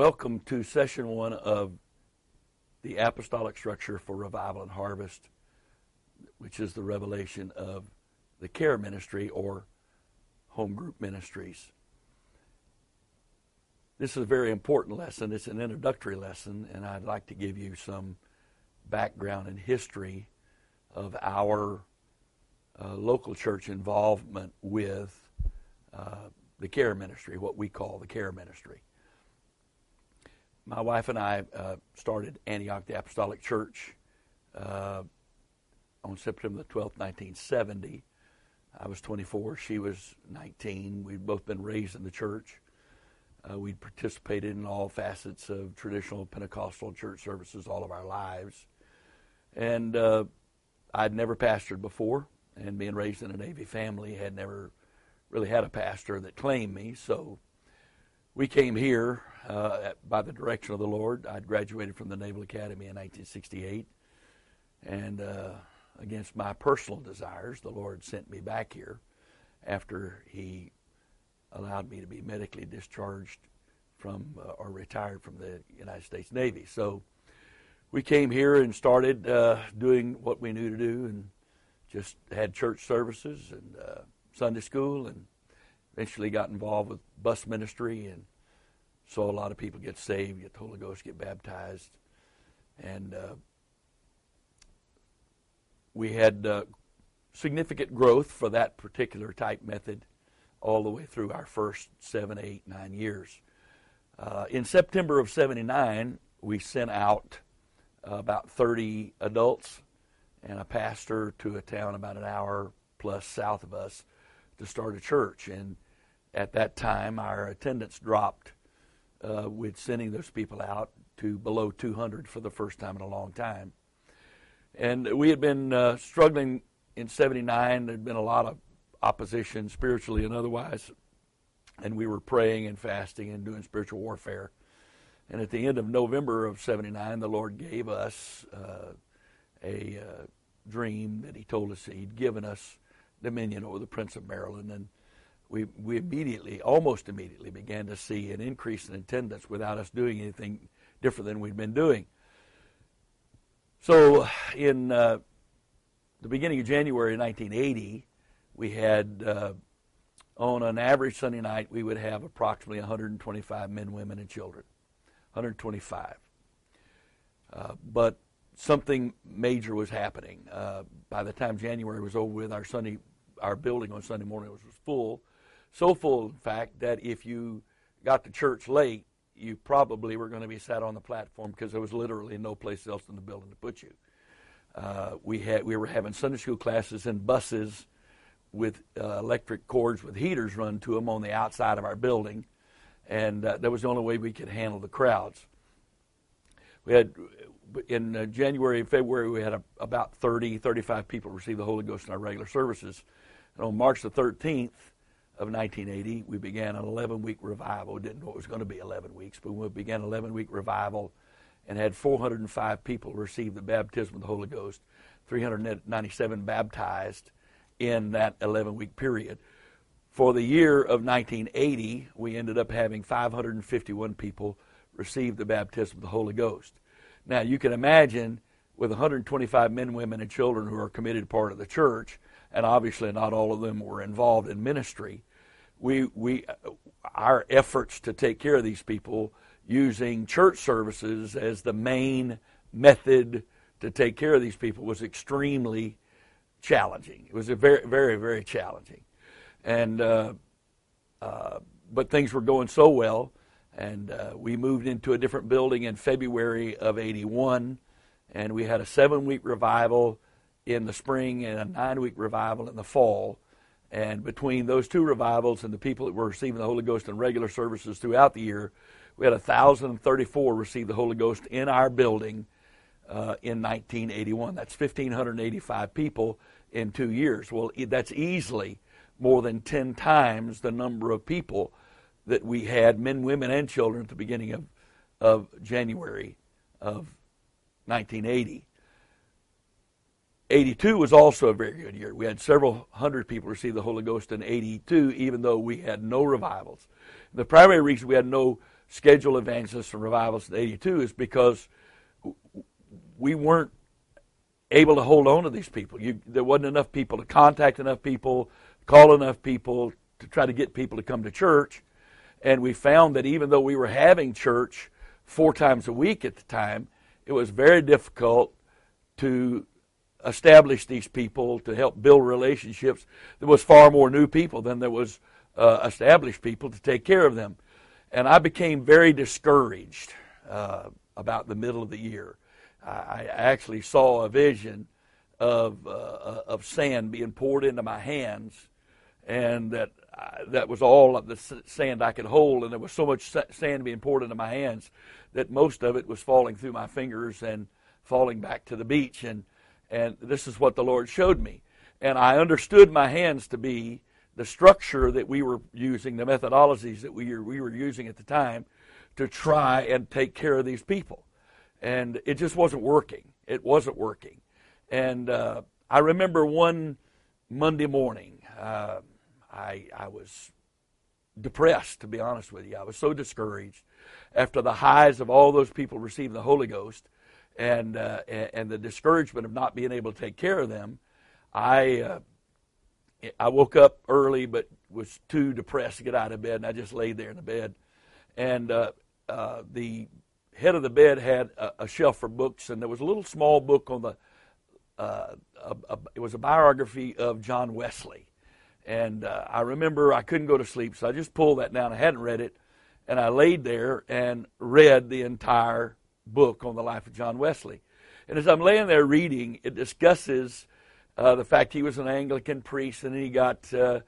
Welcome to session one of the Apostolic Structure for Revival and Harvest, which is the revelation of the care ministry or home group ministries. This is a very important lesson. It's an introductory lesson, and I'd like to give you some background and history of our uh, local church involvement with uh, the care ministry, what we call the care ministry. My wife and I uh, started Antioch the Apostolic Church uh, on September the 12th, 1970. I was 24, she was 19. We'd both been raised in the church. Uh, we'd participated in all facets of traditional Pentecostal church services all of our lives. And uh, I'd never pastored before, and being raised in a Navy family, had never really had a pastor that claimed me. So we came here uh, by the direction of the Lord. I'd graduated from the Naval Academy in 1968, and uh, against my personal desires, the Lord sent me back here after He allowed me to be medically discharged from uh, or retired from the United States Navy. So we came here and started uh, doing what we knew to do, and just had church services and uh, Sunday school, and eventually got involved with bus ministry and saw a lot of people get saved, get the Holy Ghost, get baptized, and uh, we had uh, significant growth for that particular type method all the way through our first seven, eight, nine years. Uh, in September of 79, we sent out about 30 adults and a pastor to a town about an hour plus south of us to start a church. And at that time, our attendance dropped uh, with sending those people out to below 200 for the first time in a long time. And we had been uh, struggling in 79. There'd been a lot of opposition, spiritually and otherwise. And we were praying and fasting and doing spiritual warfare. And at the end of November of 79, the Lord gave us uh, a uh, dream that He told us He'd given us dominion over the Prince of Maryland. And we, we immediately, almost immediately, began to see an increase in attendance without us doing anything different than we'd been doing. So, in uh, the beginning of January 1980, we had, uh, on an average Sunday night, we would have approximately 125 men, women, and children. 125. Uh, but something major was happening. Uh, by the time January was over with, our Sunday, our building on Sunday morning was, was full, so full, in fact, that if you got to church late, you probably were going to be sat on the platform because there was literally no place else in the building to put you. Uh, we had we were having Sunday school classes in buses with uh, electric cords with heaters run to them on the outside of our building, and uh, that was the only way we could handle the crowds. We had in uh, January and February we had a, about 30, 35 people receive the Holy Ghost in our regular services, and on March the 13th of 1980 we began an 11-week revival. We didn't know it was going to be 11 weeks, but we began an 11-week revival and had 405 people receive the baptism of the Holy Ghost, 397 baptized in that 11 week period. For the year of 1980, we ended up having 551 people receive the baptism of the Holy Ghost. Now, you can imagine with 125 men, women, and children who are committed part of the church, and obviously not all of them were involved in ministry, we, we, our efforts to take care of these people using church services as the main method to take care of these people was extremely challenging. It was very, very, very challenging. And uh, uh, but things were going so well, and uh, we moved into a different building in February of '81, and we had a seven-week revival in the spring and a nine-week revival in the fall. And between those two revivals and the people that were receiving the Holy Ghost in regular services throughout the year, we had 1,034 receive the Holy Ghost in our building uh, in 1981. That's 1,585 people in two years. Well, that's easily more than 10 times the number of people that we had, men, women, and children, at the beginning of, of January of 1980. 82 was also a very good year. We had several hundred people receive the Holy Ghost in 82, even though we had no revivals. The primary reason we had no scheduled evangelists and revivals in 82 is because we weren't able to hold on to these people. You, there wasn't enough people to contact enough people, call enough people to try to get people to come to church. And we found that even though we were having church four times a week at the time, it was very difficult to establish these people, to help build relationships. There was far more new people than there was uh, established people to take care of them. And I became very discouraged uh, about the middle of the year. I actually saw a vision of, uh, of sand being poured into my hands, and that I, that was all of the sand I could hold, and there was so much sand being poured into my hands that most of it was falling through my fingers and falling back to the beach. And and this is what the Lord showed me, and I understood my hands to be the structure that we were using, the methodologies that we were, we were using at the time to try and take care of these people. And it just wasn't working. It wasn't working. And uh, I remember one Monday morning, uh, I, I was depressed, to be honest with you. I was so discouraged after the highs of all those people receiving the Holy Ghost and, uh, and the discouragement of not being able to take care of them. I, uh, I woke up early, but was too depressed to get out of bed, and I just laid there in the bed. And uh, uh, the head of the bed had a, a, shelf for books, and there was a little small book on the. Uh, a, a, it was a biography of John Wesley, and uh, I remember I couldn't go to sleep, so I just pulled that down. I hadn't read it, and I laid there and read the entire book on the life of John Wesley. And as I'm laying there reading, it discusses uh, the fact he was an Anglican priest, and he got uh,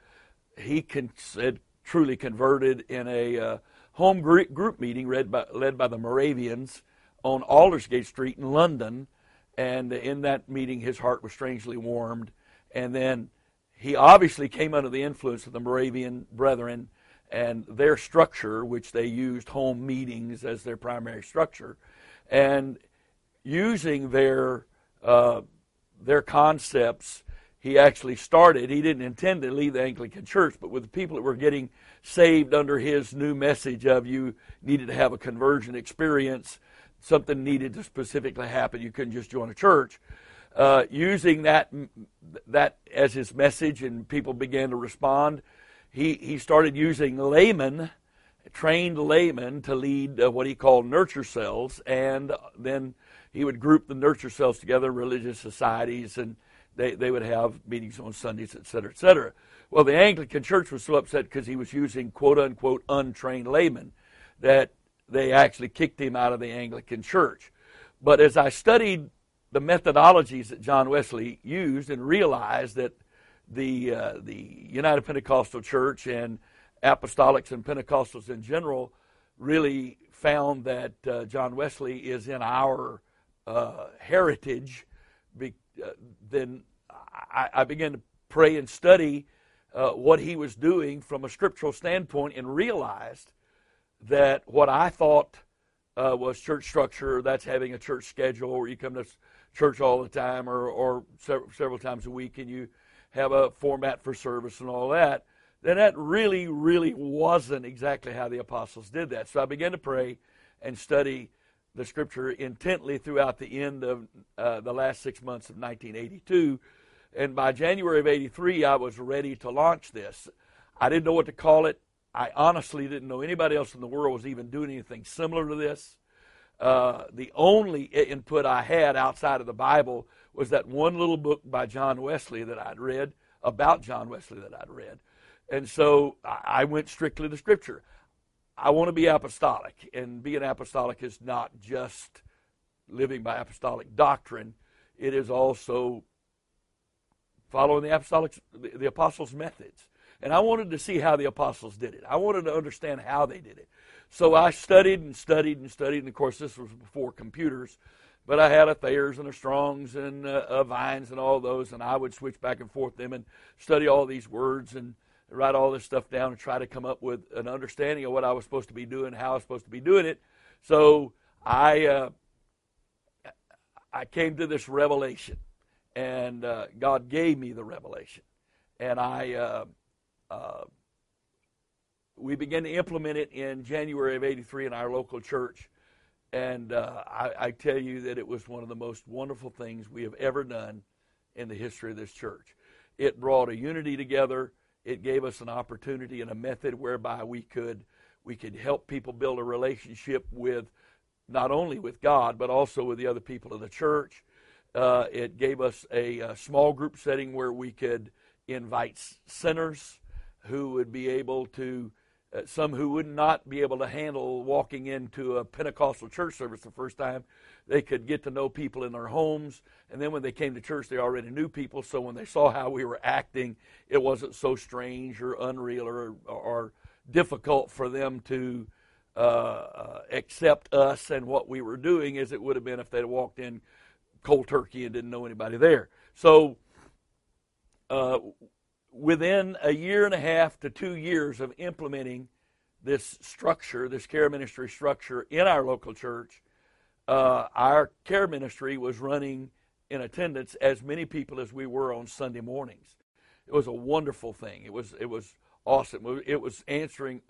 he con- said truly converted in a uh, home group meeting led by, led by the Moravians on Aldersgate Street in London. And in that meeting, his heart was strangely warmed. And then he obviously came under the influence of the Moravian brethren and their structure, which they used home meetings as their primary structure, and using their uh, their concepts, he actually started. He didn't intend to leave the Anglican Church, but with the people that were getting saved under his new message of you needed to have a conversion experience, something needed to specifically happen. You couldn't just join a church. Uh, using that that as his message, and people began to respond. He he started using laymen, trained laymen, to lead uh, what he called nurture cells, and then he would group the nurture cells together, religious societies, and they, they would have meetings on Sundays, et cetera, et cetera. Well, the Anglican Church was so upset because he was using quote unquote untrained laymen that they actually kicked him out of the Anglican Church. But as I studied the methodologies that John Wesley used and realized that the, uh, the United Pentecostal Church and apostolics and Pentecostals in general really found that uh, John Wesley is in our uh, heritage, be, uh, then I, I, began to pray and study uh, what he was doing from a scriptural standpoint and realized that what I thought uh, was church structure, that's having a church schedule where you come to church all the time or, or several, several times a week and you have a format for service and all that, then that really, really wasn't exactly how the apostles did that. So I began to pray and study the scripture intently throughout the end of uh, the last six months of 1982. And by January of 83, I was ready to launch this. I didn't know what to call it. I honestly didn't know anybody else in the world was even doing anything similar to this. Uh, the only input I had outside of the Bible was that one little book by John Wesley that I'd read, about John Wesley that I'd read. And so I went strictly to Scripture. I want to be apostolic, and being apostolic is not just living by apostolic doctrine. It is also following the apostolic, the apostles' methods. And I wanted to see how the apostles did it. I wanted to understand how they did it. So I studied and studied and studied. And of course, this was before computers, but I had a Thayer's and a Strong's and a, a Vines and all those, and I would switch back and forth them and study all these words and write all this stuff down and try to come up with an understanding of what I was supposed to be doing, how I was supposed to be doing it. So I uh, I came to this revelation, and uh, God gave me the revelation, and I uh, uh we began to implement it in January of 83 in our local church. And uh, I, I tell you that it was one of the most wonderful things we have ever done in the history of this church. It brought a unity together. It gave us an opportunity and a method whereby we could we could help people build a relationship with not only with God but also with the other people of the church. Uh, it gave us a, a, small group setting where we could invite sinners who would be able to, uh, some who would not be able to handle walking into a Pentecostal church service the first time. They could get to know people in their homes. And then when they came to church, they already knew people. So when they saw how we were acting, it wasn't so strange or unreal or, or difficult for them to uh, uh, accept us and what we were doing as it would have been if they'd walked in cold turkey and didn't know anybody there. So, uh, within a year and a half to two years of implementing this structure, this care ministry structure in our local church, uh, our care ministry was running in attendance as many people as we were on Sunday mornings. It was a wonderful thing. It was it was awesome. It was answering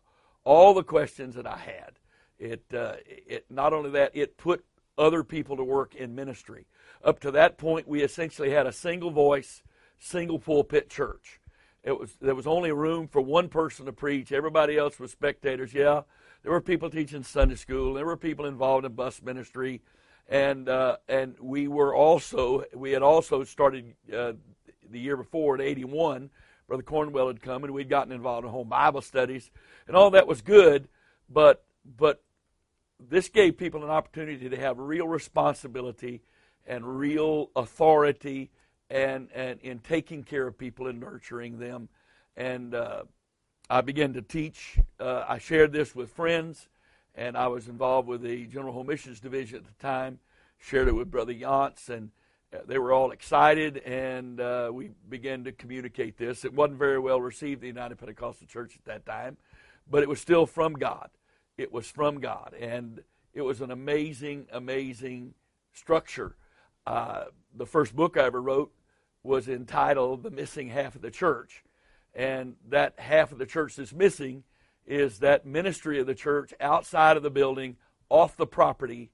all the questions that I had. It uh, it not only that it put other people to work in ministry. Up to that point, we essentially had a single voice, single pulpit church. It was there was only room for one person to preach. Everybody else was spectators. Yeah, there were people teaching Sunday school. There were people involved in bus ministry, and uh, and we were also we had also started uh, the year before in '81. Brother Cornwell had come, and we'd gotten involved in home Bible studies, and all that was good. But but this gave people an opportunity to have real responsibility and real authority and, and in taking care of people and nurturing them. And uh, I began to teach. Uh, I shared this with friends, and I was involved with the General Home Missions Division at the time. Shared it with Brother Yance, and uh, they were all excited, and uh, we began to communicate this. It wasn't very well received the United Pentecostal Church at that time, but it was still from God. It was from God, and it was an amazing, amazing structure. Uh, the first book I ever wrote was entitled The Missing Half of the Church. And that half of the church that's missing is that ministry of the church outside of the building, off the property,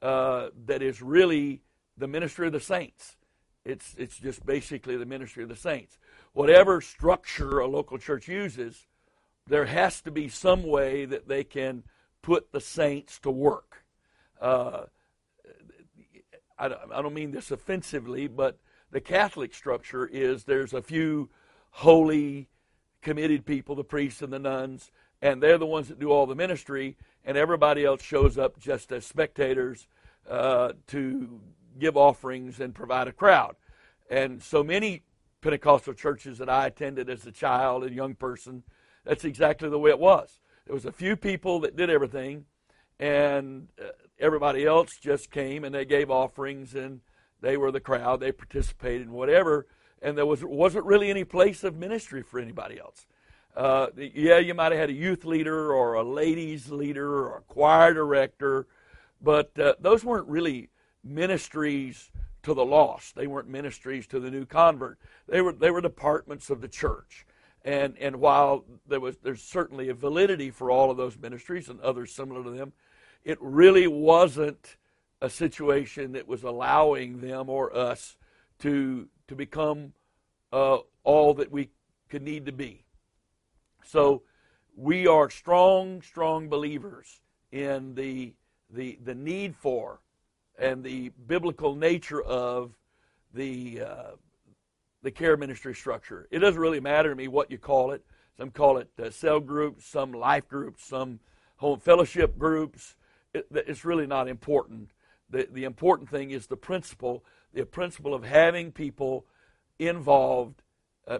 uh, that is really the ministry of the saints. It's, it's just basically the ministry of the saints. Whatever structure a local church uses, there has to be some way that they can put the saints to work. Uh, I, I don't mean this offensively, but the Catholic structure is there's a few holy, committed people, the priests and the nuns, and they're the ones that do all the ministry, and everybody else shows up just as spectators uh, to give offerings and provide a crowd. And so many Pentecostal churches that I attended as a child and young person, that's exactly the way it was. There was a few people that did everything, and uh, everybody else just came and they gave offerings and they were the crowd. They participated in whatever, and there was wasn't really any place of ministry for anybody else. Uh, yeah, you might have had a youth leader or a ladies leader or a choir director, but uh, those weren't really ministries to the lost. They weren't ministries to the new convert. They were they were departments of the church. And and while there was there's certainly a validity for all of those ministries and others similar to them, it really wasn't a situation that was allowing them or us to to become uh, all that we could need to be. So we are strong, strong believers in the the the need for and the biblical nature of the uh, the care ministry structure. It doesn't really matter to me what you call it. Some call it uh, cell groups, some life groups, some home fellowship groups. It, it's really not important the, the important thing is the principle, the principle of having people involved, uh,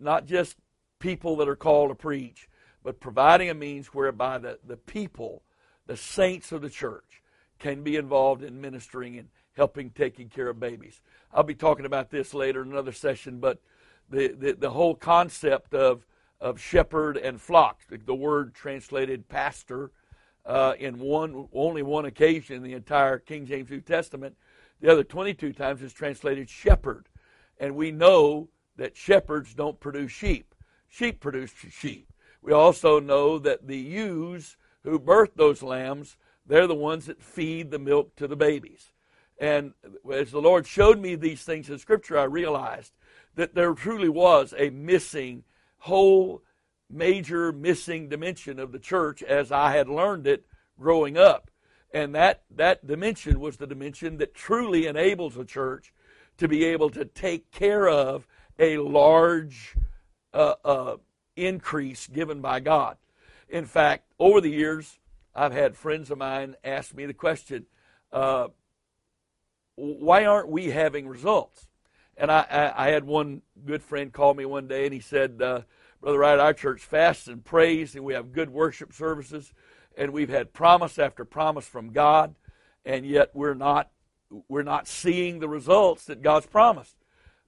not just people that are called to preach, but providing a means whereby the, the people, the saints of the church, can be involved in ministering and helping taking care of babies. I'll be talking about this later in another session, but the, the, the whole concept of, of shepherd and flock, the word translated pastor, uh, in one only one occasion in the entire King James New Testament. The other 22 times is translated shepherd. And we know that shepherds don't produce sheep. Sheep produce sheep. We also know that the ewes who birth those lambs, they're the ones that feed the milk to the babies. And as the Lord showed me these things in Scripture, I realized that there truly was a missing, whole, major missing dimension of the church as I had learned it growing up. And that, that dimension was the dimension that truly enables a church to be able to take care of a large uh, uh, increase given by God. In fact, over the years, I've had friends of mine ask me the question, uh, why aren't we having results? And I, I, I, had one good friend call me one day and he said, uh, Brother Wright, our church fasts and prays and we have good worship services and we've had promise after promise from God and yet we're not, we're not seeing the results that God's promised.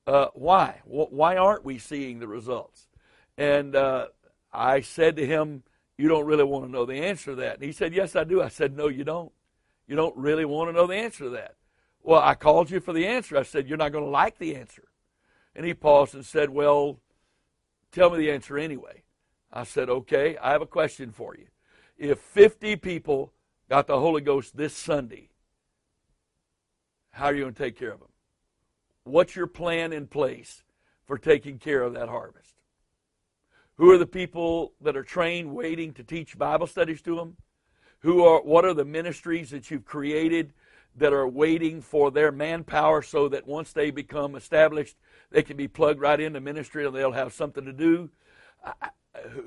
Uh, why? Why aren't we seeing the results? And uh, I said to him, You don't really want to know the answer to that. And he said, Yes, I do. I said, No, you don't. You don't really want to know the answer to that. Well, I called you for the answer. I said, You're not going to like the answer. And he paused and said, Well, tell me the answer anyway. I said, Okay, I have a question for you. If 50 people got the Holy Ghost this Sunday, how are you going to take care of them? What's your plan in place for taking care of that harvest? Who are the people that are trained waiting to teach Bible studies to them? Who are what are the ministries that you've created that are waiting for their manpower so that once they become established, they can be plugged right into ministry and they'll have something to do.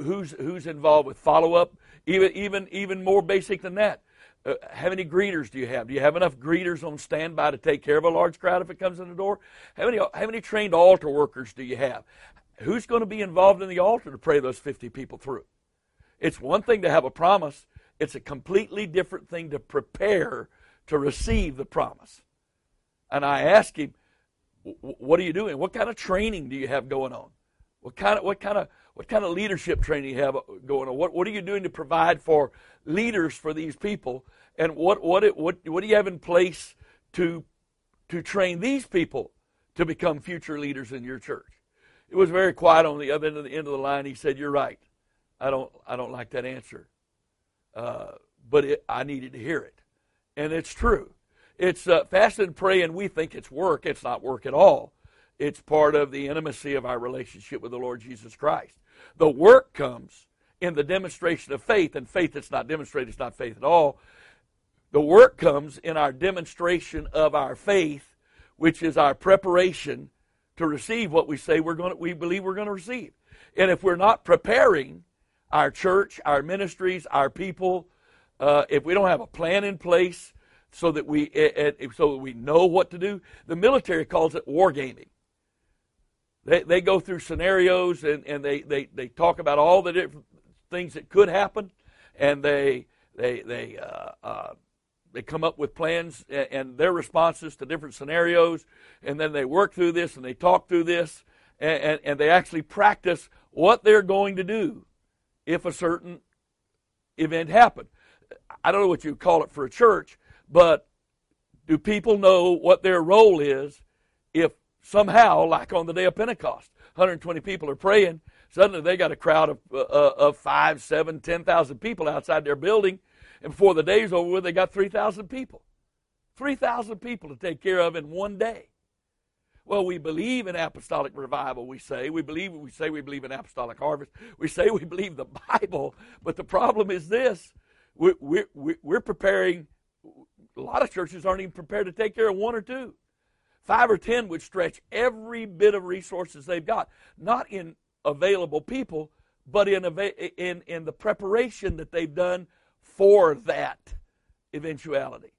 Who's who's involved with follow up? Even even even more basic than that. Uh, how many greeters do you have? Do you have enough greeters on standby to take care of a large crowd if it comes in the door? How many how many trained altar workers do you have? Who's going to be involved in the altar to pray those 50 people through? It's one thing to have a promise. It's a completely different thing to prepare to receive the promise. And I asked him, "What are you doing? What kind of training do you have going on? What kind of what kind of what kind of leadership training you have going on? What what are you doing to provide for leaders for these people? And what what what what do you have in place to to train these people to become future leaders in your church?" It was very quiet on the other end of the end of the line. He said, "You're right. I don't I don't like that answer, uh, but it, I needed to hear it." and it's true. It's uh, fast and pray, and we think it's work. It's not work at all. It's part of the intimacy of our relationship with the Lord Jesus Christ. The work comes in the demonstration of faith, and faith that's not demonstrated is not faith at all. The work comes in our demonstration of our faith, which is our preparation to receive what we say we're going to, we believe we're going to receive. And if we're not preparing our church, our ministries, our people, uh, if we don't have a plan in place so that we it, so that we know what to do, the military calls it wargaming. They, they go through scenarios and, and they, they, they talk about all the different things that could happen, and they they they uh, uh, they come up with plans and, and their responses to different scenarios, and then they work through this and they talk through this, and, and, and they actually practice what they're going to do if a certain event happened. I don't know what you call it for a church, but do people know what their role is if somehow, like on the day of Pentecost, 120 people are praying, suddenly they got a crowd of, uh, uh of five, seven, people outside their building, and before the day's over they got 3,000 people. 3,000 people to take care of in one day. Well, we believe in apostolic revival, we say. We believe we say we believe in apostolic harvest. We say we believe the Bible, but the problem is this we're, we're, we're preparing, a lot of churches aren't even prepared to take care of one or two. Five or ten would stretch every bit of resources they've got, not in available people, but in, in, in the preparation that they've done for that eventuality.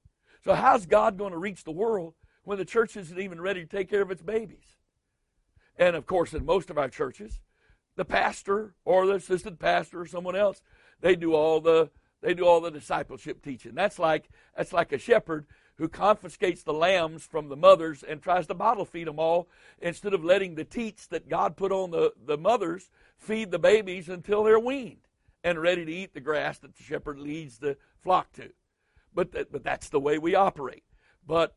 So, how's God going to reach the world when the church isn't even ready to take care of its babies? And of course, in most of our churches, the pastor or the assistant pastor or someone else, they do all the they do all the discipleship teaching. That's like that's like a shepherd who confiscates the lambs from the mothers and tries to bottle feed them all instead of letting the teats that God put on the, the mothers feed the babies until they're weaned and ready to eat the grass that the shepherd leads the flock to. But, th- but that's the way we operate. But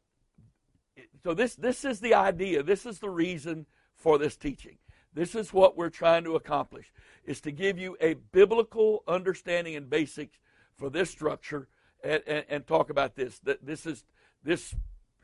so this, this is the idea. This is the reason for this teaching. This is what we're trying to accomplish, is to give you a biblical understanding and basics for this structure and, and, and talk about this. That this is this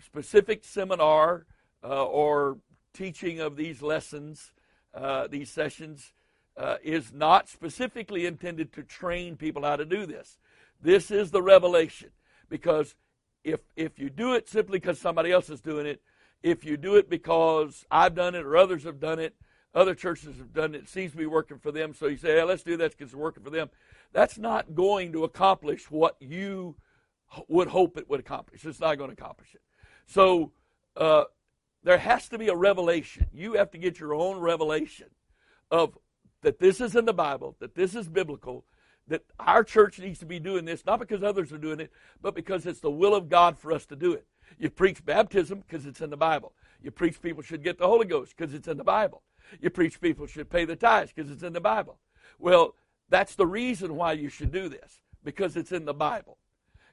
specific seminar uh, or teaching of these lessons, uh, these sessions, uh, is not specifically intended to train people how to do this. This is the revelation. Because if, if you do it simply because somebody else is doing it, if you do it because I've done it or others have done it, other churches have done it, it seems to be working for them, so you say, hey, let's do that because it's working for them. That's not going to accomplish what you would hope it would accomplish. It's not going to accomplish it. So uh, there has to be a revelation. You have to get your own revelation of that this is in the Bible, that this is biblical, that our church needs to be doing this, not because others are doing it, but because it's the will of God for us to do it. You preach baptism because it's in the Bible. You preach people should get the Holy Ghost because it's in the Bible. You preach people should pay the tithes because it's in the Bible. Well, that's the reason why you should do this, because it's in the Bible.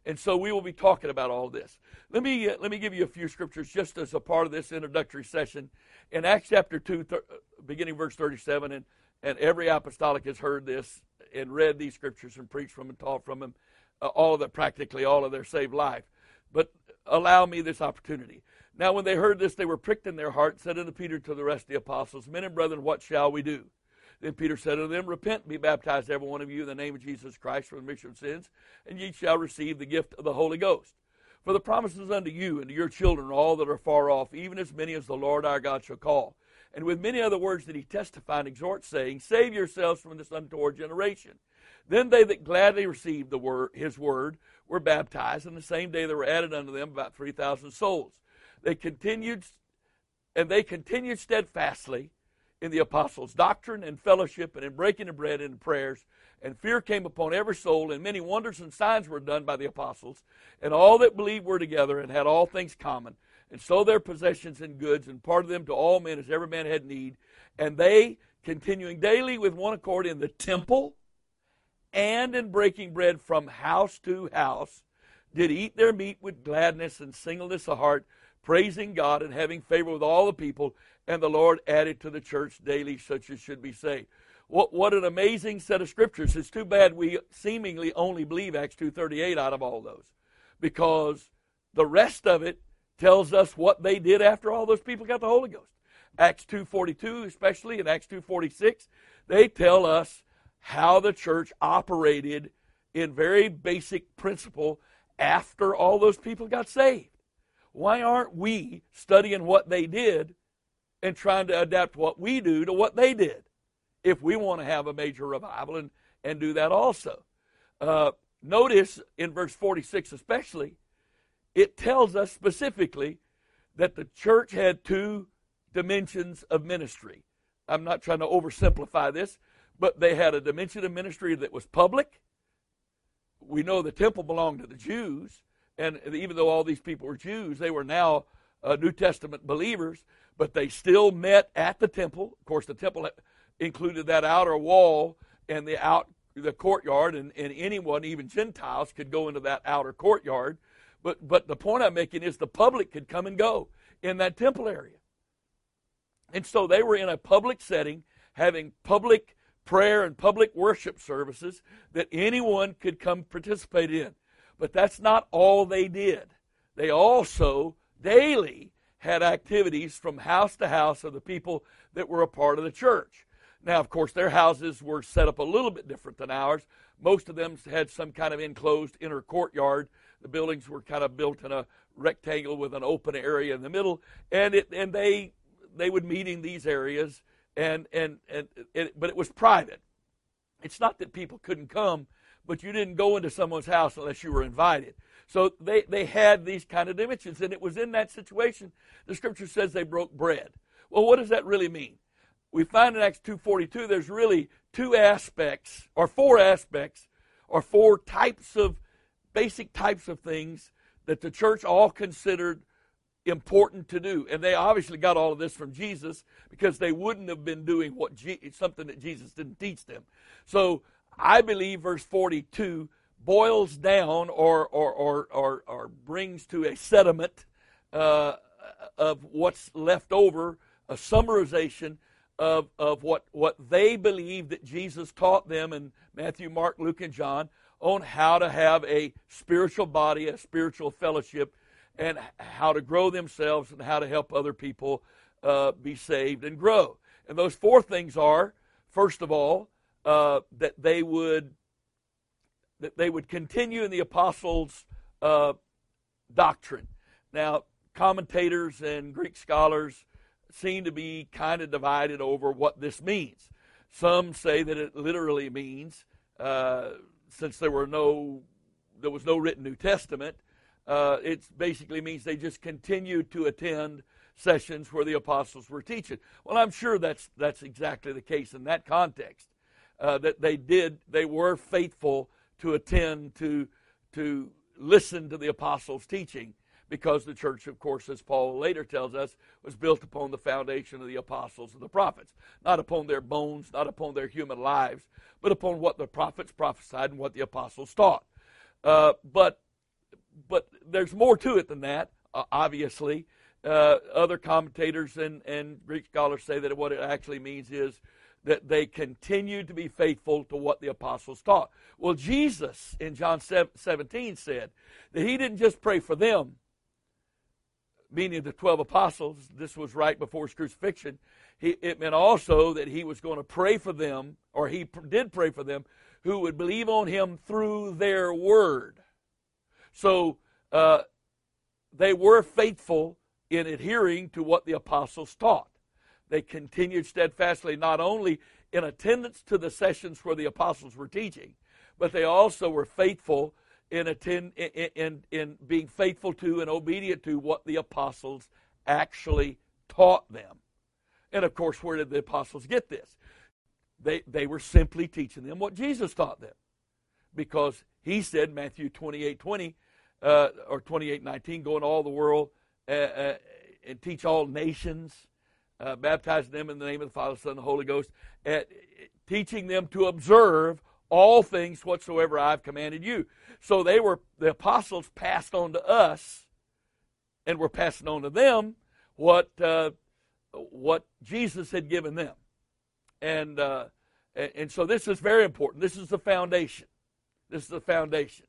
And so we will be talking about all this. Let me, uh, let me give you a few scriptures just as a part of this introductory session. In Acts chapter 2, th- beginning verse 37, and, and every apostolic has heard this and read these scriptures and preached from and taught from them, uh, all of that, practically all of their saved life. But allow me this opportunity. Now, when they heard this, they were pricked in their heart, said unto Peter to the rest of the apostles, Men and brethren, what shall we do? Then Peter said unto them, Repent and be baptized, every one of you, in the name of Jesus Christ for the remission of sins, and ye shall receive the gift of the Holy Ghost. For the promises unto you and to your children, all that are far off, even as many as the Lord our God shall call. And with many other words did he testify and exhort, saying, Save yourselves from this untoward generation. Then they that gladly received the word, his word were baptized, and the same day there were added unto them about 3,000 souls. They continued, and they continued steadfastly in the apostles' doctrine and fellowship and in breaking of bread and prayers. And fear came upon every soul, and many wonders and signs were done by the apostles. And all that believed were together and had all things common, and sold their possessions and goods, and parted them to all men as every man had need. And they, continuing daily with one accord in the temple and in breaking bread from house to house, did eat their meat with gladness and singleness of heart, praising God and having favor with all the people. And the Lord added to the church daily such as should be saved. What, what an amazing set of scriptures. It's too bad we seemingly only believe Acts 2.38 out of all those. Because the rest of it tells us what they did after all those people got the Holy Ghost. Acts 2.42 especially and Acts 2.46, they tell us how the church operated in very basic principle after all those people got saved. Why aren't we studying what they did and trying to adapt what we do to what they did if we want to have a major revival and, and do that also? Uh, notice in verse 46 especially, it tells us specifically that the church had two dimensions of ministry. I'm not trying to oversimplify this, but they had a dimension of ministry that was public. We know the temple belonged to the Jews, and even though all these people were Jews, they were now uh, New Testament believers, but they still met at the temple. Of course, the temple included that outer wall and the out the courtyard, and, and anyone, even Gentiles, could go into that outer courtyard. But but the point I'm making is the public could come and go in that temple area. And so they were in a public setting, having public prayer and public worship services that anyone could come participate in. But that's not all they did. They also daily had activities from house to house of the people that were a part of the church. Now, of course, their houses were set up a little bit different than ours. Most of them had some kind of enclosed inner courtyard. The buildings were kind of built in a rectangle with an open area in the middle, and it and they they would meet in these areas and and and it, but it was private. It's not that people couldn't come, but you didn't go into someone's house unless you were invited. So they they had these kind of dimensions, and it was in that situation the scripture says they broke bread. Well, what does that really mean? We find in Acts 2:42 there's really two aspects or four aspects or four types of basic types of things that the church all considered important to do. And they obviously got all of this from Jesus because they wouldn't have been doing what Je- something that Jesus didn't teach them. So I believe verse 42 boils down or, or, or, or, or brings to a sediment uh, of what's left over, a summarization of, of what, what they believed that Jesus taught them in Matthew, Mark, Luke, and John on how to have a spiritual body, a spiritual fellowship, and how to grow themselves and how to help other people uh, be saved and grow. And those four things are, first of all, uh, that they would that they would continue in the apostles' uh, doctrine. Now, commentators and Greek scholars seem to be kind of divided over what this means. Some say that it literally means, uh, since there were no there was no written New Testament, uh, it basically means they just continued to attend sessions where the apostles were teaching. Well, I'm sure that's that's exactly the case in that context. Uh, that they did, they were faithful to attend to to listen to the apostles' teaching, because the church, of course, as Paul later tells us, was built upon the foundation of the apostles and the prophets, not upon their bones, not upon their human lives, but upon what the prophets prophesied and what the apostles taught. Uh, but but there's more to it than that, uh, obviously. Uh, other commentators and, and Greek scholars say that what it actually means is that they continued to be faithful to what the apostles taught. Well, Jesus in John 17 said that he didn't just pray for them, meaning the 12 apostles. This was right before his crucifixion. He, it meant also that he was going to pray for them, or he did pray for them, who would believe on him through their word. So uh, they were faithful in adhering to what the apostles taught. They continued steadfastly not only in attendance to the sessions where the apostles were teaching, but they also were faithful in, attend, in, in, in being faithful to and obedient to what the apostles actually taught them. And of course, where did the apostles get this? They, they were simply teaching them what Jesus taught them. Because he said, Matthew 28 20, uh, or 28 19, go into all the world uh, uh, and teach all nations, uh, baptizing them in the name of the Father, Son, and the Holy Ghost, teaching them to observe all things whatsoever I've commanded you. So they were, the apostles passed on to us, and were passing on to them what, uh, what Jesus had given them. And, uh, and so this is very important. This is the foundation. This is the foundation.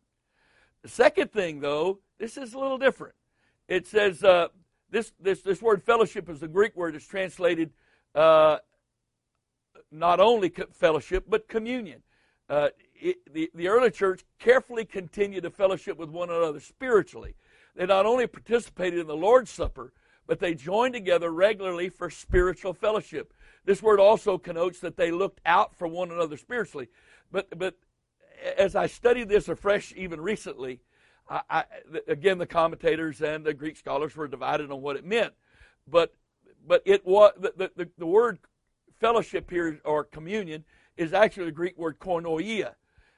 The second thing, though, this is a little different. It says uh, this, this, this word fellowship is the Greek word that's translated uh, not only fellowship, but communion. Uh, it, the, the early church carefully continued to fellowship with one another spiritually. They not only participated in the Lord's Supper, but they joined together regularly for spiritual fellowship. This word also connotes that they looked out for one another spiritually. But, but as I studied this afresh even recently, I, I, again, the commentators and the Greek scholars were divided on what it meant. But, but it was, the, the, the word fellowship here, or communion, is actually the Greek word koinonia.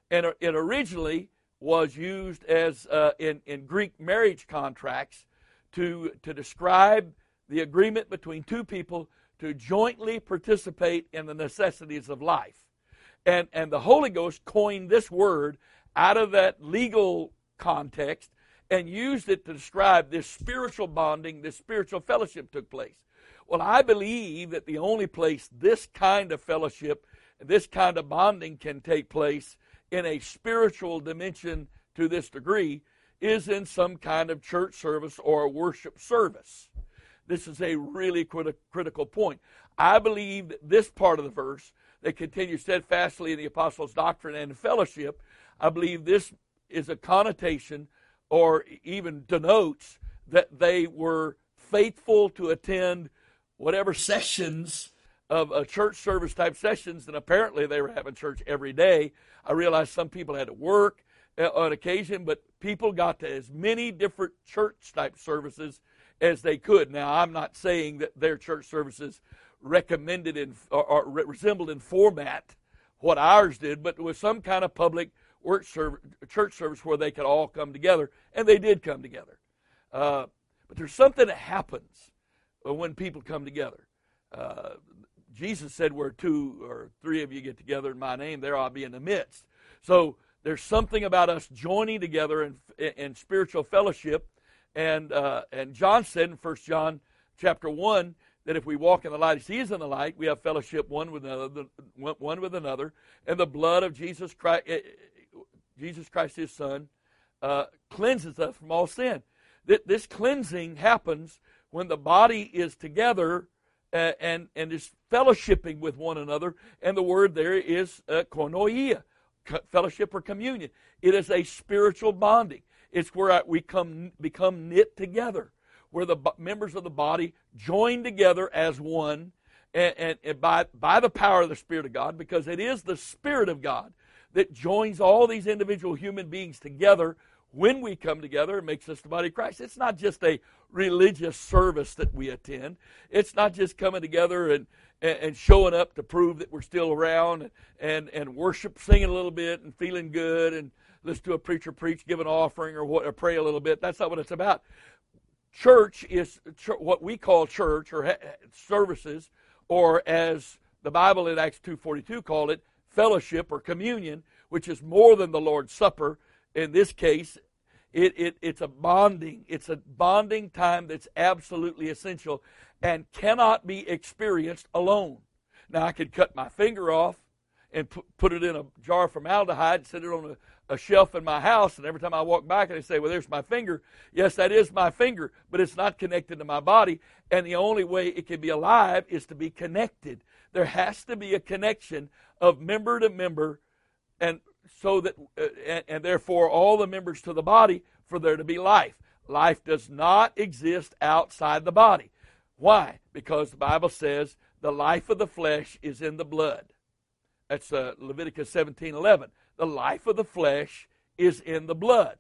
And it originally was used as uh, in, in Greek marriage contracts to, to describe the agreement between two people to jointly participate in the necessities of life. And, and the Holy Ghost coined this word out of that legal context and used it to describe this spiritual bonding, this spiritual fellowship took place. Well, I believe that the only place this kind of fellowship, this kind of bonding can take place in a spiritual dimension to this degree is in some kind of church service or worship service. This is a really criti- critical point. I believe that this part of the verse, that continues steadfastly in the apostles' doctrine and fellowship, I believe this is a connotation or even denotes that they were faithful to attend whatever sessions of a church service type sessions, and apparently they were having church every day. I realized some people had to work uh, on occasion, but people got to as many different church type services as they could. Now, I'm not saying that their church services recommended in, or, or resembled in format what ours did, but it was some kind of public church service where they could all come together, and they did come together. Uh, but there's something that happens when people come together. Uh, Jesus said, Where two or three of you get together in my name, there I'll be in the midst. So there's something about us joining together in, in spiritual fellowship. And, uh, and John said in 1 John chapter 1 that if we walk in the light as he is in the light, we have fellowship one with another, one with another, and the blood of Jesus Christ, Jesus Christ, His Son, uh, cleanses us from all sin. This cleansing happens when the body is together uh, and and is fellowshipping with one another, and the word there is uh, koinonia, fellowship or communion. It is a spiritual bonding. It's where we come become knit together where the members of the body join together as one and, and, and, by, by the power of the Spirit of God, because it is the Spirit of God that joins all these individual human beings together when we come together and makes us the body of Christ. It's not just a religious service that we attend. It's not just coming together and, and, showing up to prove that we're still around and, and, and worship, singing a little bit and feeling good and listen to a preacher preach, give an offering or, what, or pray a little bit. That's not what it's about church is what we call church or services, or as the Bible in Acts 2.42 called it, fellowship or communion, which is more than the Lord's Supper. In this case, it, it, it's a bonding. It's a bonding time that's absolutely essential and cannot be experienced alone. Now, I could cut my finger off and put it in a jar of formaldehyde and sit it on a a shelf in my house, and every time I walk back and I say, Well, there's my finger. Yes, that is my finger, but it's not connected to my body. And the only way it can be alive is to be connected. There has to be a connection of member to member, and so that, uh, and, and therefore, all the members to the body for there to be life. Life does not exist outside the body. Why? Because the Bible says the life of the flesh is in the blood. That's uh, Leviticus 17 11 the life of the flesh is in the blood,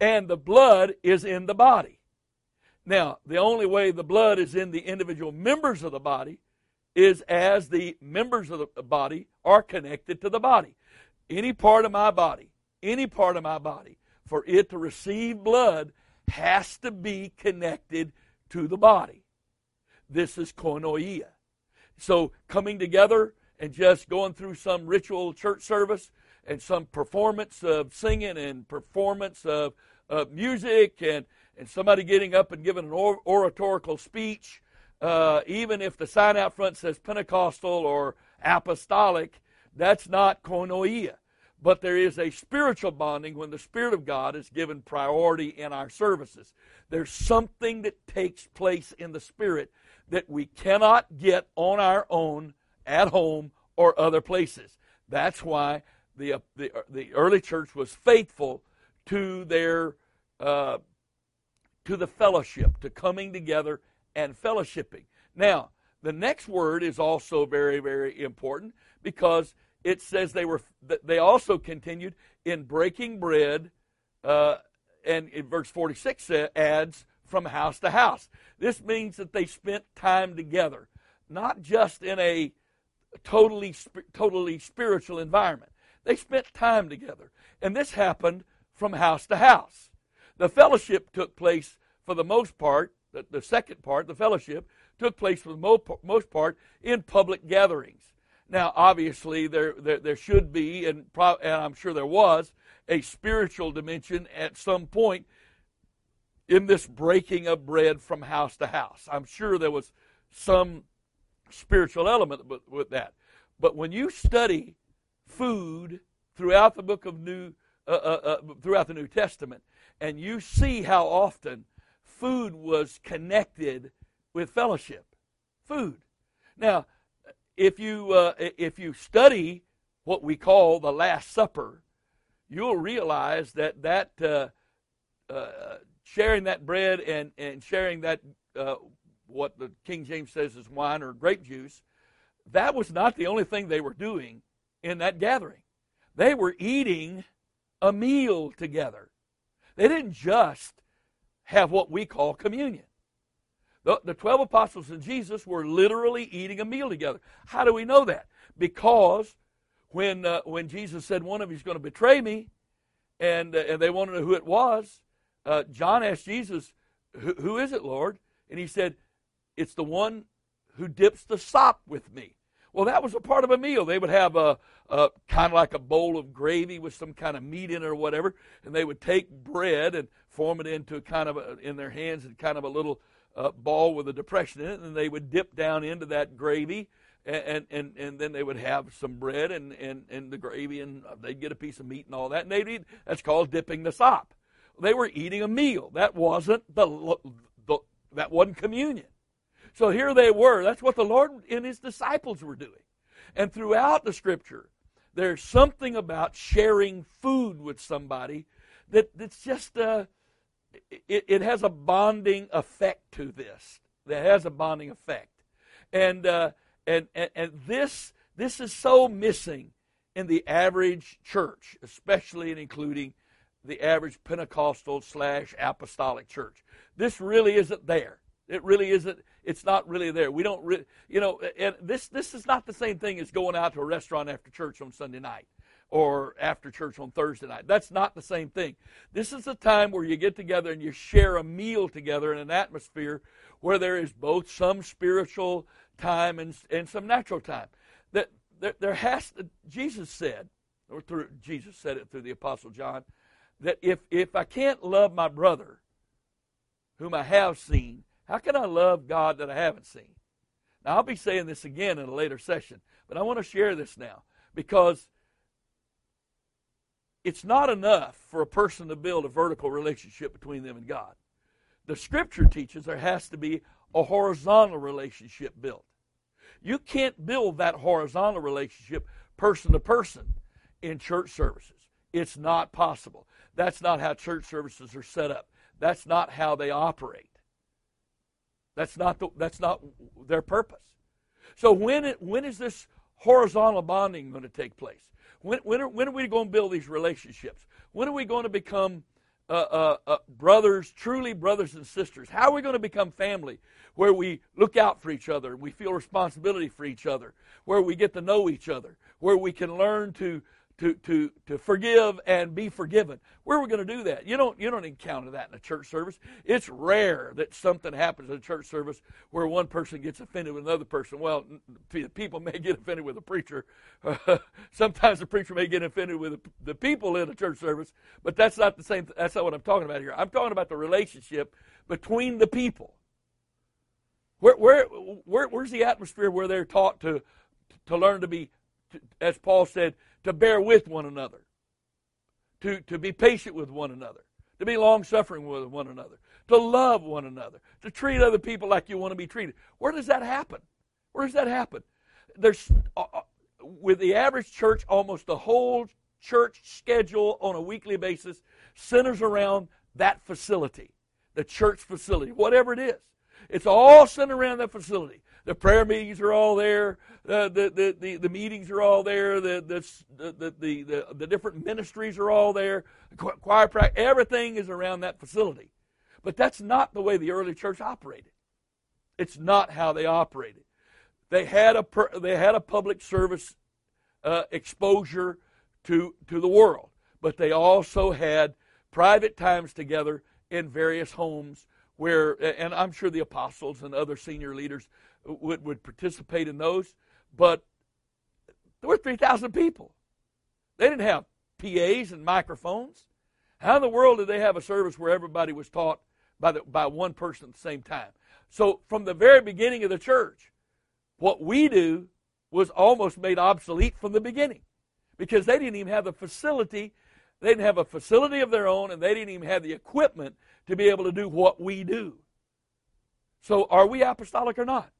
and the blood is in the body. Now, the only way the blood is in the individual members of the body is as the members of the body are connected to the body. Any part of my body, any part of my body, for it to receive blood has to be connected to the body. This is koinonia. So coming together and just going through some ritual church service and some performance of singing and performance of, of music and, and somebody getting up and giving an or, oratorical speech, uh, even if the sign out front says Pentecostal or apostolic, that's not koinonia. But there is a spiritual bonding when the Spirit of God is given priority in our services. There's something that takes place in the Spirit that we cannot get on our own at home or other places. That's why the, uh, the, uh, the early church was faithful to their uh, to the fellowship, to coming together and fellowshipping. Now, the next word is also very, very important because it says they were they also continued in breaking bread, uh, and in verse 46 adds from house to house. This means that they spent time together, not just in a totally totally spiritual environment. They spent time together. And this happened from house to house. The fellowship took place for the most part, the, the second part, the fellowship, took place for the mo- most part in public gatherings. Now, obviously, there, there, there should be, and, pro- and I'm sure there was, a spiritual dimension at some point in this breaking of bread from house to house. I'm sure there was some spiritual element with, with that. But when you study food throughout the book of New, uh, uh, uh, throughout the New Testament, and you see how often food was connected with fellowship. Food. Now, if you uh, if you study what we call the Last Supper, you'll realize that that uh, uh, sharing that bread and and sharing that what the King James says is wine or grape juice, that was not the only thing they were doing in that gathering. They were eating a meal together. They didn't just have what we call communion. The, the 12 apostles and Jesus were literally eating a meal together. How do we know that? Because when, uh, when Jesus said one of you is going to betray me, and, uh, and they wanted to know who it was, uh, John asked Jesus, Who is it, Lord? And he said, It's the one who dips the sop with me. Well, that was a part of a meal. They would have a, a kind of like a bowl of gravy with some kind of meat in it or whatever, and they would take bread and form it into kind of a, in their hands and kind of a little uh, ball with a depression in it, and they would dip down into that gravy, and and and then they would have some bread and and and the gravy, and they'd get a piece of meat and all that, and they'd eat. That's called dipping the sop. They were eating a meal. That wasn't the, the that wasn't communion. So here they were. That's what the Lord and His disciples were doing. And throughout the Scripture, there's something about sharing food with somebody that that's just uh, it, it has a bonding effect to this. That has a bonding effect, and uh, and, and and this this is so missing in the average church, especially and including the average Pentecostal slash apostolic church. This really isn't there. It really isn't. It's not really there. We don't really, you know, and this this is not the same thing as going out to a restaurant after church on Sunday night or after church on Thursday night. That's not the same thing. This is a time where you get together and you share a meal together in an atmosphere where there is both some spiritual time and, and some natural time. That there, there has to, Jesus said, or through Jesus said it through the Apostle John, that if if I can't love my brother, whom I have seen, how can I love God that I haven't seen? Now I'll be saying this again in a later session, but I want to share this now because it's not enough for a person to build a vertical relationship between them and God. The scripture teaches there has to be a horizontal relationship built. You can't build that horizontal relationship person to person in church services. It's not possible. That's not how church services are set up. That's not how they operate. That's not the, that's not their purpose. So when it, when is this horizontal bonding going to take place? When, when, are, when are we going to build these relationships? When are we going to become uh, uh, uh, brothers, truly brothers and sisters? How are we going to become family where we look out for each other, we feel responsibility for each other, where we get to know each other, where we can learn to to, to, to forgive and be forgiven. Where are we going to do that? You don't, you don't encounter that in a church service. It's rare that something happens in a church service where one person gets offended with another person. Well, people may get offended with a preacher. sometimes the preacher may get offended with the people in a church service, but that's not the same. That's not what I'm talking about here. I'm talking about the relationship between the people. Where, where, where, where's the atmosphere where they're taught to, to learn to be, to, as Paul said, to bear with one another, to, to be patient with one another, to be long suffering with one another, to love one another, to treat other people like you want to be treated. Where does that happen? Where does that happen? There's uh, uh with the average church, almost the whole church schedule on a weekly basis centers around that facility, the church facility, whatever it is. It's all centered around that facility. The prayer meetings are all there. Uh, the, the, the, the meetings are all there. The, the, the, the, the, the different ministries are all there. Choir practice, everything is around that facility. But that's not the way the early church operated. It's not how they operated. They had a, they had a public service uh, exposure to, to the world, but they also had private times together in various homes where, and I'm sure the apostles and other senior leaders would, would participate in those, but there were 3,000 people. They didn't have PAs and microphones. How in the world did they have a service where everybody was taught by, the, by one person at the same time? So, from the very beginning of the church, what we do was almost made obsolete from the beginning because they didn't even have the facility. They didn't have a facility of their own, and they didn't even have the equipment to be able to do what we do. So, are we apostolic or not?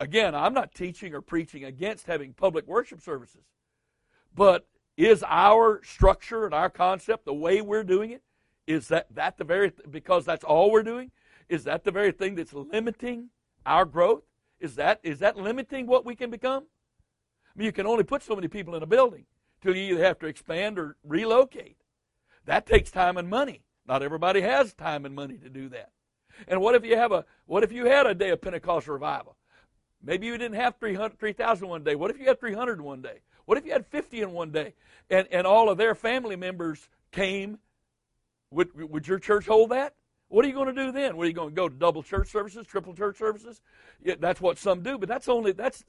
Again, I'm not teaching or preaching against having public worship services. But is our structure and our concept, the way we're doing it, is that, that the very, because that's all we're doing, is that the very thing that's limiting our growth? Is that, is that limiting what we can become? I mean, you can only put so many people in a building till you either have to expand or relocate. That takes time and money. Not everybody has time and money to do that. And what if you have a what if you had a day of Pentecostal revival? Maybe you didn't have 300, 3,000 one day. What if you had 300 one day? What if you had 50 in one day? And, and all of their family members came. Would, would your church hold that? What are you going to do then? What are you going to go to double church services, triple church services? Yeah, that's what some do, but that's only that's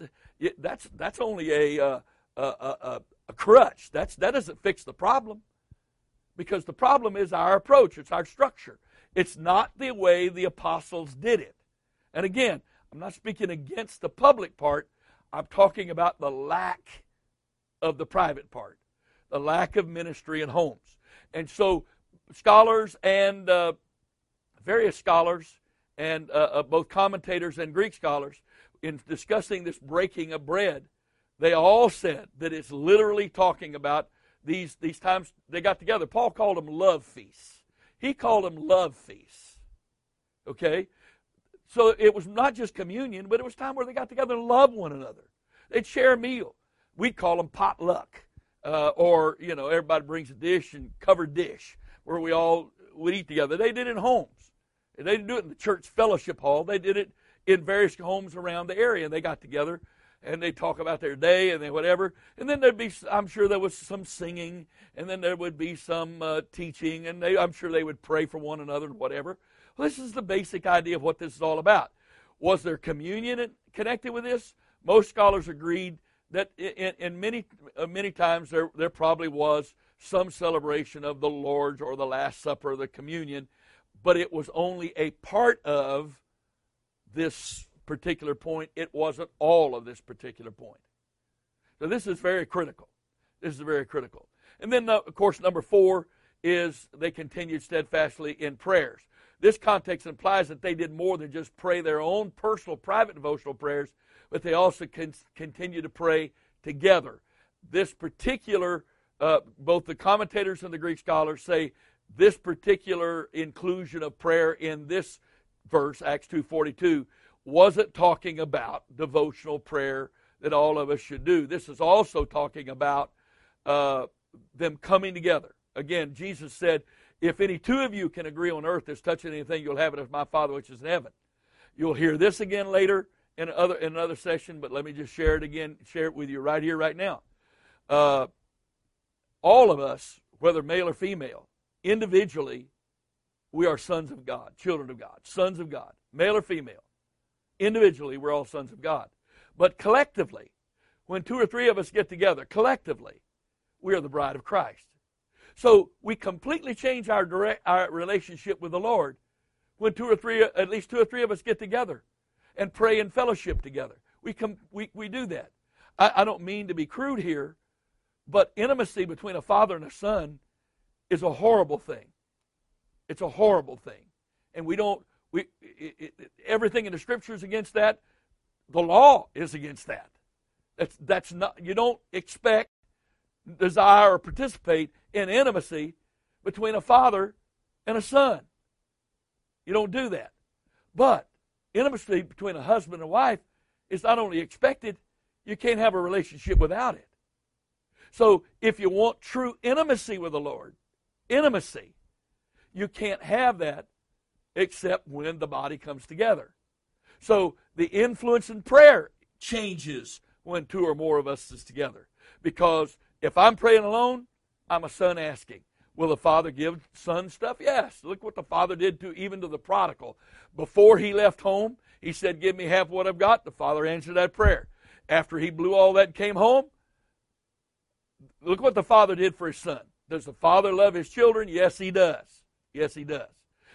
that's that's only a, uh, a, a, a crutch. That's that doesn't fix the problem, because the problem is our approach. It's our structure. It's not the way the apostles did it. And again, I'm not speaking against the public part. I'm talking about the lack of the private part, the lack of ministry in homes. And so, scholars and uh, various scholars, and uh, uh, both commentators and Greek scholars, in discussing this breaking of bread, they all said that it's literally talking about these, these times they got together. Paul called them love feasts. He called them love feasts. Okay? So it was not just communion, but it was time where they got together and loved one another. They'd share a meal. We'd call them potluck. Uh, or, you know, everybody brings a dish and covered dish where we all would eat together. They did it in homes. They didn't do it in the church fellowship hall. They did it in various homes around the area. And they got together and they talk about their day and they whatever. And then there'd be, I'm sure there was some singing, and then there would be some uh, teaching, and they, I'm sure they would pray for one another and whatever. This is the basic idea of what this is all about. Was there communion connected with this? Most scholars agreed that in, in many uh, many times there there probably was some celebration of the Lord's or the Last Supper, the communion, but it was only a part of this particular point. It wasn't all of this particular point. So this is very critical. This is very critical. And then, uh, of course, number four is they continued steadfastly in prayers. This context implies that they did more than just pray their own personal, private devotional prayers, but they also con- continue to pray together. This particular, uh, both the commentators and the Greek scholars say this particular inclusion of prayer in this verse, Acts 2.42, wasn't talking about devotional prayer that all of us should do. This is also talking about uh, them coming together. Again, Jesus said, if any two of you can agree on earth as touching anything, you'll have it as my Father which is in heaven. You'll hear this again later in another in another session, but let me just share it again, share it with you right here, right now. Uh, all of us, whether male or female, individually, we are sons of God, children of God, sons of God, male or female. Individually, we're all sons of God. But collectively, when two or three of us get together, collectively, we are the bride of Christ. So we completely change our direct our relationship with the Lord when two or three, at least two or three of us get together and pray in fellowship together. We come, we, we do that. I, I don't mean to be crude here, but intimacy between a father and a son is a horrible thing. It's a horrible thing, and we don't. We it, it, everything in the scriptures against that. The law is against that. That's that's not. You don't expect, desire, or participate in intimacy between a father and a son. You don't do that. But intimacy between a husband and wife is not only expected, you can't have a relationship without it. So if you want true intimacy with the Lord, intimacy, you can't have that except when the body comes together. So the influence in prayer changes when two or more of us is together. Because if I'm praying alone, I'm a son asking. Will the father give son stuff? Yes. Look what the father did to even to the prodigal. Before he left home, he said, Give me half what I've got. The father answered that prayer. After he blew all that and came home, look what the father did for his son. Does the father love his children? Yes, he does. Yes, he does.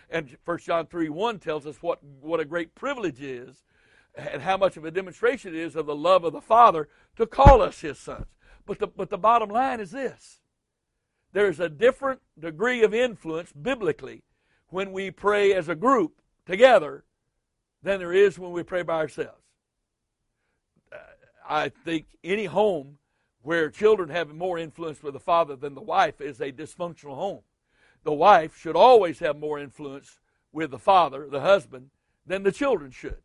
And 1 John 3 1 tells us what, what a great privilege is and how much of a demonstration it is of the love of the Father to call us his sons. But the, but the bottom line is this there's a different degree of influence biblically when we pray as a group together than there is when we pray by ourselves. I think any home where children have more influence with the father than the wife is a dysfunctional home. The wife should always have more influence with the father, the husband, than the children should.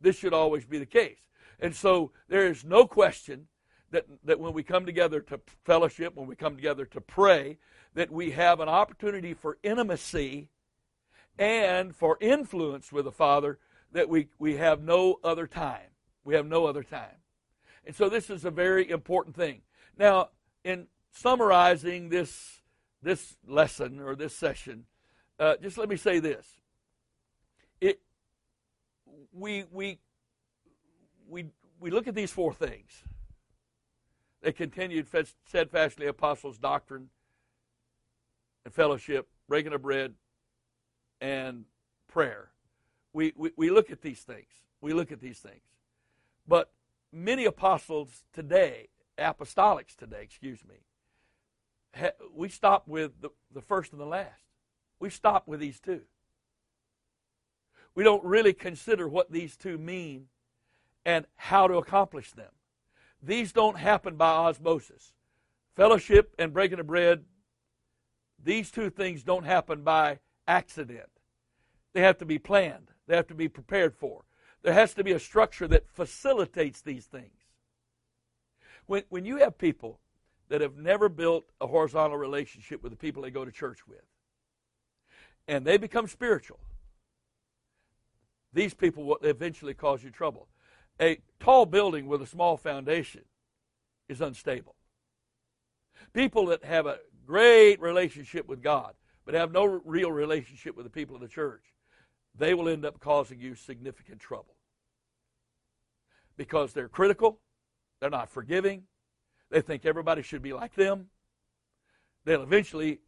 This should always be the case. And so there is no question that, that when we come together to fellowship, when we come together to pray, that we have an opportunity for intimacy and for influence with the Father that we, we have no other time. We have no other time. And so this is a very important thing. Now, in summarizing this, this lesson or this session, uh, just let me say this. It, we, we, we, we look at these four things. They continued steadfastly apostles' doctrine and fellowship, breaking of bread, and prayer. We, we, we look at these things. We look at these things. But many apostles today, apostolics today, excuse me, ha, we stop with the, the first and the last. We stop with these two. We don't really consider what these two mean and how to accomplish them. These don't happen by osmosis. Fellowship and breaking of bread, these two things don't happen by accident. They have to be planned, they have to be prepared for. There has to be a structure that facilitates these things. When, when you have people that have never built a horizontal relationship with the people they go to church with, and they become spiritual, these people will eventually cause you trouble. A tall building with a small foundation is unstable. People that have a great relationship with God, but have no real relationship with the people of the church, they will end up causing you significant trouble. Because they're critical, they're not forgiving, they think everybody should be like them. They'll eventually,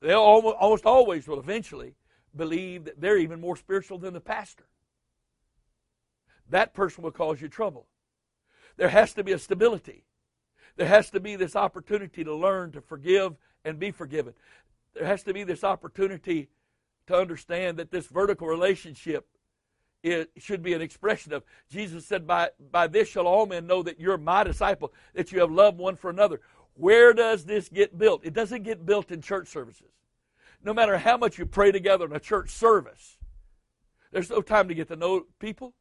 they'll almost, almost always will eventually believe that they're even more spiritual than the pastor that person will cause you trouble. There has to be a stability. There has to be this opportunity to learn to forgive and be forgiven. There has to be this opportunity to understand that this vertical relationship it should be an expression of Jesus said, by, by this shall all men know that you're my disciple, that you have loved one for another. Where does this get built? It doesn't get built in church services. No matter how much you pray together in a church service, there's no time to get to know people.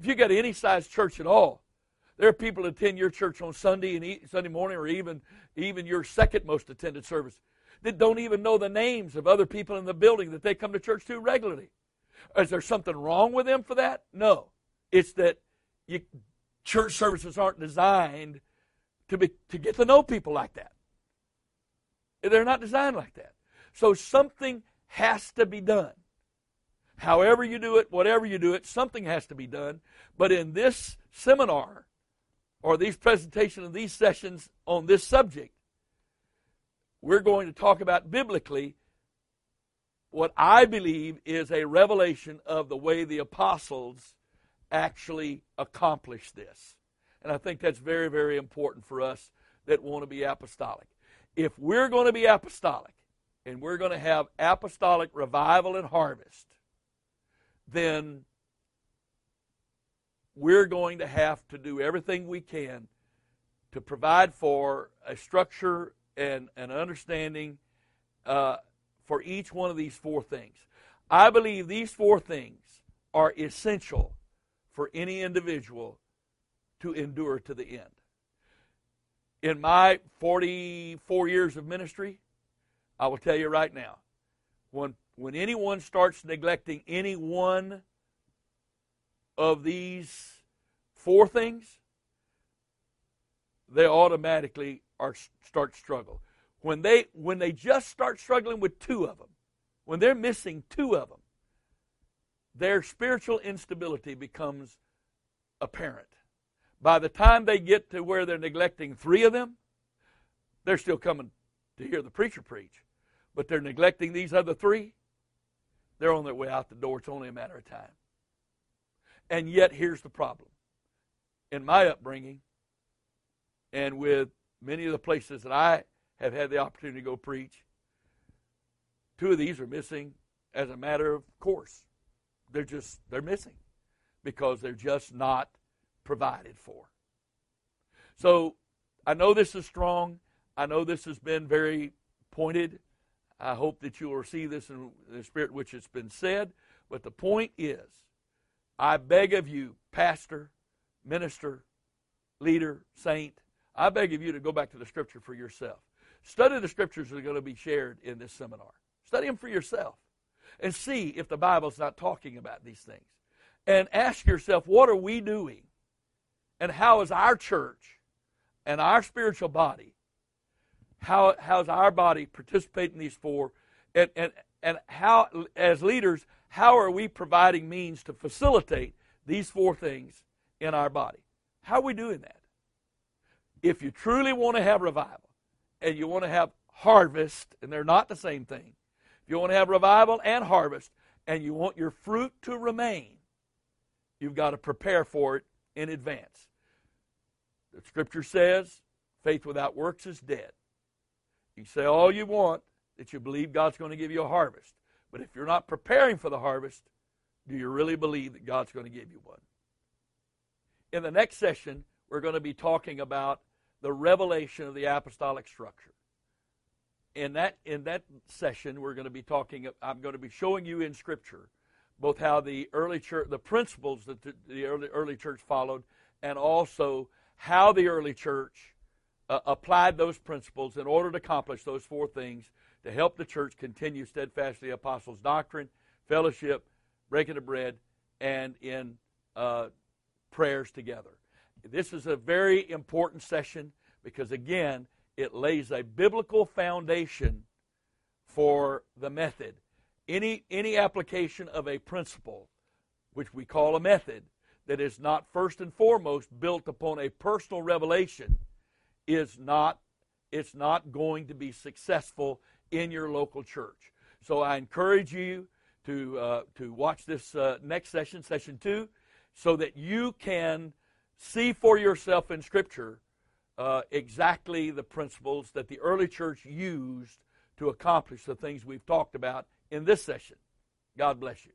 If you got any size church at all, there are people that attend your church on Sunday and Sunday morning, or even even your second most attended service, that don't even know the names of other people in the building that they come to church to regularly. Is there something wrong with them for that? No, it's that you, church services aren't designed to be to get to know people like that. They're not designed like that. So something has to be done. However you do it, whatever you do it, something has to be done. But in this seminar, or these presentations and these sessions on this subject, we're going to talk about biblically what I believe is a revelation of the way the apostles actually accomplished this. And I think that's very, very important for us that want to be apostolic. If we're going to be apostolic and we're going to have apostolic revival and harvest, then we're going to have to do everything we can to provide for a structure and an understanding uh, for each one of these four things. I believe these four things are essential for any individual to endure to the end. In my 44 years of ministry, I will tell you right now, when when anyone starts neglecting any one of these four things, they automatically are start struggle. When they when they just start struggling with two of them, when they're missing two of them, their spiritual instability becomes apparent. By the time they get to where they're neglecting three of them, they're still coming to hear the preacher preach, but they're neglecting these other three they're on their way out the door. It's only a matter of time. And yet, here's the problem. In my upbringing, and with many of the places that I have had the opportunity to go preach, two of these are missing as a matter of course. They're just, they're missing because they're just not provided for. So I know this is strong. I know this has been very pointed. I hope that you will receive this in the spirit which it's been said. But the point is, I beg of you, pastor, minister, leader, saint, I beg of you to go back to the scripture for yourself. Study the scriptures that are going to be shared in this seminar. Study them for yourself and see if the Bible's not talking about these things. And ask yourself, what are we doing? And how is our church and our spiritual body how how's our body participate in these four, and and and how as leaders, how are we providing means to facilitate these four things in our body. How are we doing that? If you truly want to have revival and you want to have harvest, and they're not the same thing, if you want to have revival and harvest and you want your fruit to remain, you've got to prepare for it in advance. The scripture says, faith without works is dead. You say all you want that you believe God's going to give you a harvest. But if you're not preparing for the harvest, do you really believe that God's going to give you one? In the next session, we're going to be talking about the revelation of the apostolic structure. In that, in that session, we're going to be talking, I'm going to be showing you in Scripture both how the early church, the principles that the, early, early church followed, and also how the early church uh, applied those principles in order to accomplish those four things to help the church continue steadfastly the apostles' doctrine, fellowship, breaking of bread, and in uh, prayers together. This is a very important session because, again, it lays a biblical foundation for the method. Any, any application of a principle, which we call a method, that is not first and foremost built upon a personal revelation is not it's not going to be successful in your local church. So I encourage you to uh, to watch this uh, next session, session two, so that you can see for yourself in Scripture uh, exactly the principles that the early church used to accomplish the things we've talked about in this session. God bless you.